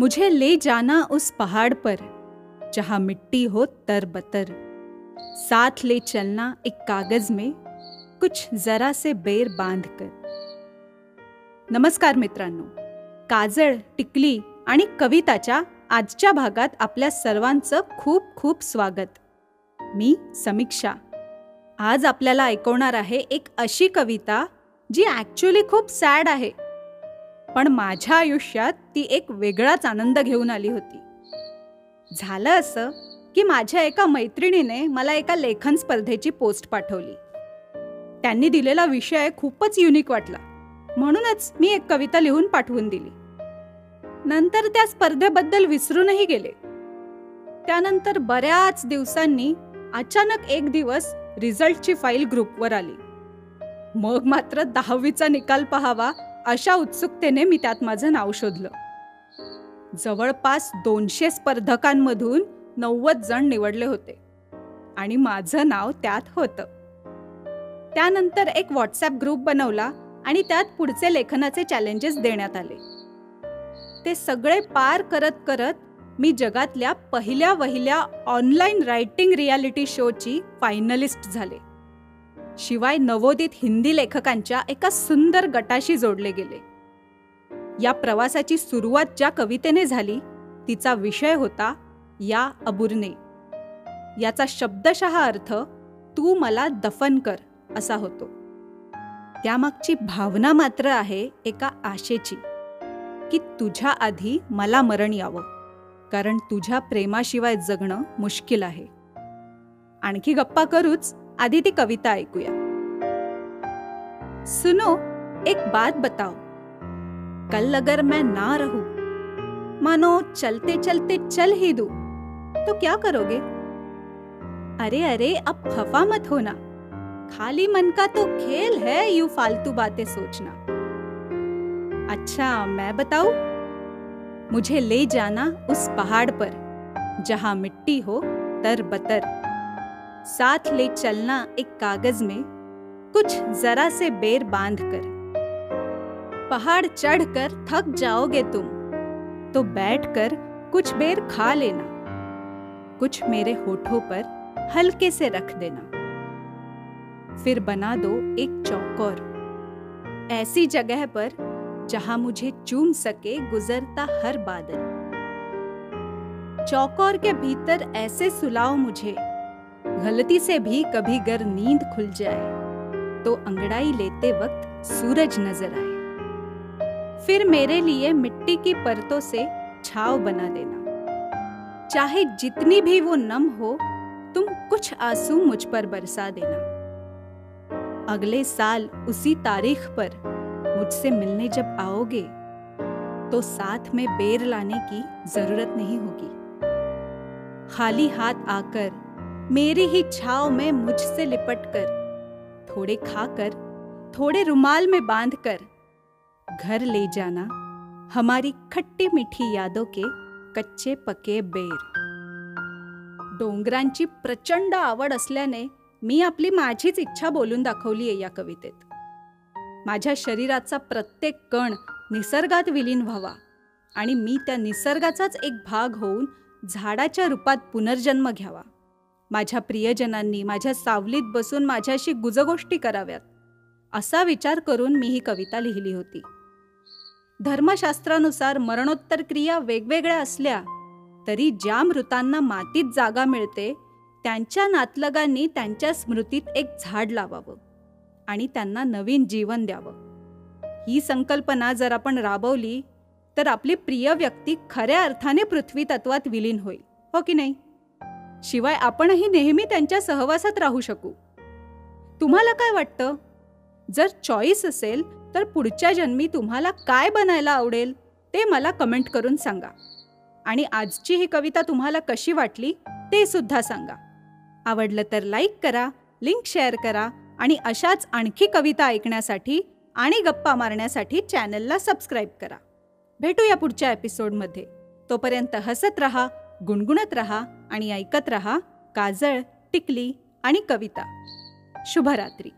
मुझे ले जाना उस पहाड़ पर जहां मिट्टी हो तर बतर। साथ ले चलना एक कागज में कुछ जरा से बेर बांध कर नमस्कार मित्रांनो काजळ टिकली आणि कविताच्या आजच्या भागात आपल्या सर्वांचं खूप खूप स्वागत। मी समीक्षा। आज आपल्याला ऐकवणार आहे एक अशी कविता जी ॲक्च्युली खूप सॅड आहे। पण माझ्या आयुष्यात ती एक वेगळाच आनंद घेऊन आली होती. झालं असं की माझ्या एका मैत्रिणीने मला एका लेखन स्पर्धेची पोस्ट पाठवली. त्यांनी दिलेला विषय खूपच युनिक वाटला. म्हणूनच मी एक कविता लिहून पाठवून दिली. नंतर त्या स्पर्धेबद्दल विसरूनही गेले. त्यानंतर बऱ्याच दिवसांनी अचानक एक दिवस रिझल्टची फाईल ग्रुपवर आली. मग मात्र दहावीचा निकाल पहावा अशा उत्सुकतेने मी त्यात माझं नाव शोधलं. जवळपास दोनशे स्पर्धकांमधून नव्वद जण निवडले होते आणि माझं नाव त्यात होतं. त्यानंतर एक व्हॉट्सॲप ग्रुप बनवला आणि त्यात पुढचे लेखनाचे चॅलेंजेस देण्यात आले. ते सगळे पार करत करत मी जगातल्या पहिल्या वहिल्या ऑनलाईन रायटिंग रियालिटी शोची फायनलिस्ट झाले. शिवाय नवोदित हिंदी लेखकांच्या एका सुंदर गटाशी जोडले गेले. या प्रवासाची सुरुवात ज्या कवितेने झाली तिचा विषय होता या अबुरने. याचा शब्दशः अर्थ तू मला दफन कर असा होतो. त्यामागची भावना मात्र आहे एका आशेची की तुझ्या आधी मला मरण यावं कारण तुझ्या प्रेमाशिवाय जगणं मुश्किल आहे. आणखी गप्पा करूच. आधी ती कविता ऐकूया. सुनो, एक बात बताओ. कल अगर मैं ना रहूँ, मानो चलते चलते चल ही दू तो क्या करोगे? अरे अरे, अब खफा मत होना। खाली मन का तो खेल है यू फालतू बातें सोचना। अच्छा मैं बताऊ? मुझे ले जाना उस पहाड़ पर, जहाँ मिट्टी हो, तर बतर। साथ ले चलना एक कागज़ में, कुछ जरा से बेर बाँध कर पहाड़ चढ़कर थक जाओगे तुम तो बैठकर कुछ बेर खा लेना। कुछ मेरे होठों पर हल्के से रख देना। फिर बना दो एक चौकोर। ऐसी जगह पर जहाँ मुझे चूम सके गुजरता हर बादल। चौकोर के भीतर ऐसे सुलाओ मुझे। गलती से भी कभी गर नींद खुल जाए तो अंगड़ाई लेते वक्त सूरज नज़र आए। फिर मेरे लिए मिट्टी की परतों से छाव बना देना। चाहे जितनी भी वो नम हो, तुम कुछ आँसू मुझ पर बरसा देना। अगले साल उसी तारीख पर मुझसे मिलने जब आओगे तो साथ में बेर लाने की ज़रूरत नहीं होगी। खाली हाथ आकर मेरी ही छाव में मुझसे लिपट कर थोड़े खाकर थोड़े रुमाल में बांध कर घर ले जाना हमारी खट्टी मिठी यादों के कच्चे पके बेर। डोंगरांची प्रचंड आवड असल्याने मी आपली माझीच इच्छा बोलून दाखवली आहे या कवितेत. माझ्या शरीराचा प्रत्येक कण निसर्गात विलीन व्हावा आणि मी त्या निसर्गाचाच एक भाग होऊन झाडाच्या रूपात पुनर्जन्म घ्यावा. माझ्या प्रियजनांनी माझ्या सावलीत बसून माझ्याशी गुजगोष्टी कराव्यात असा विचार करून मी ही कविता लिहिली होती. धर्मशास्त्रानुसार मरणोत्तर क्रिया वेगवेगळ्या असल्या तरी ज्या मृतांना मातीत जागा मिळते त्यांच्या नातलगांनी त्यांच्या स्मृतीत एक झाड लावावं आणि त्यांना नवीन जीवन द्यावं. ही संकल्पना जर आपण राबवली तर आपली प्रिय व्यक्ती खऱ्या अर्थाने पृथ्वी तत्वात विलीन होईल हो की नाही? शिवाय आपणही नेहमी त्यांच्या सहवासात राहू शकू. तुम्हाला काय वाटतं? जर चॉईस असेल तर पुढच्या जन्मी तुम्हाला काय बनायला आवडेल ते मला कमेंट करून सांगा. आणि आजची ही कविता तुम्हाला कशी वाटली ते सुद्धा सांगा. आवडलं तर लाईक करा लिंक शेअर करा आणि अशाच आणखी कविता ऐकण्यासाठी आणि गप्पा मारण्यासाठी चॅनलला सबस्क्राईब करा. भेटूया पुढच्या एपिसोडमध्ये तोपर्यंत हसत रहा गुणगुणत रहा आणि ऐकत रहा काजळ टिकली आणि कविता. शुभरात्री.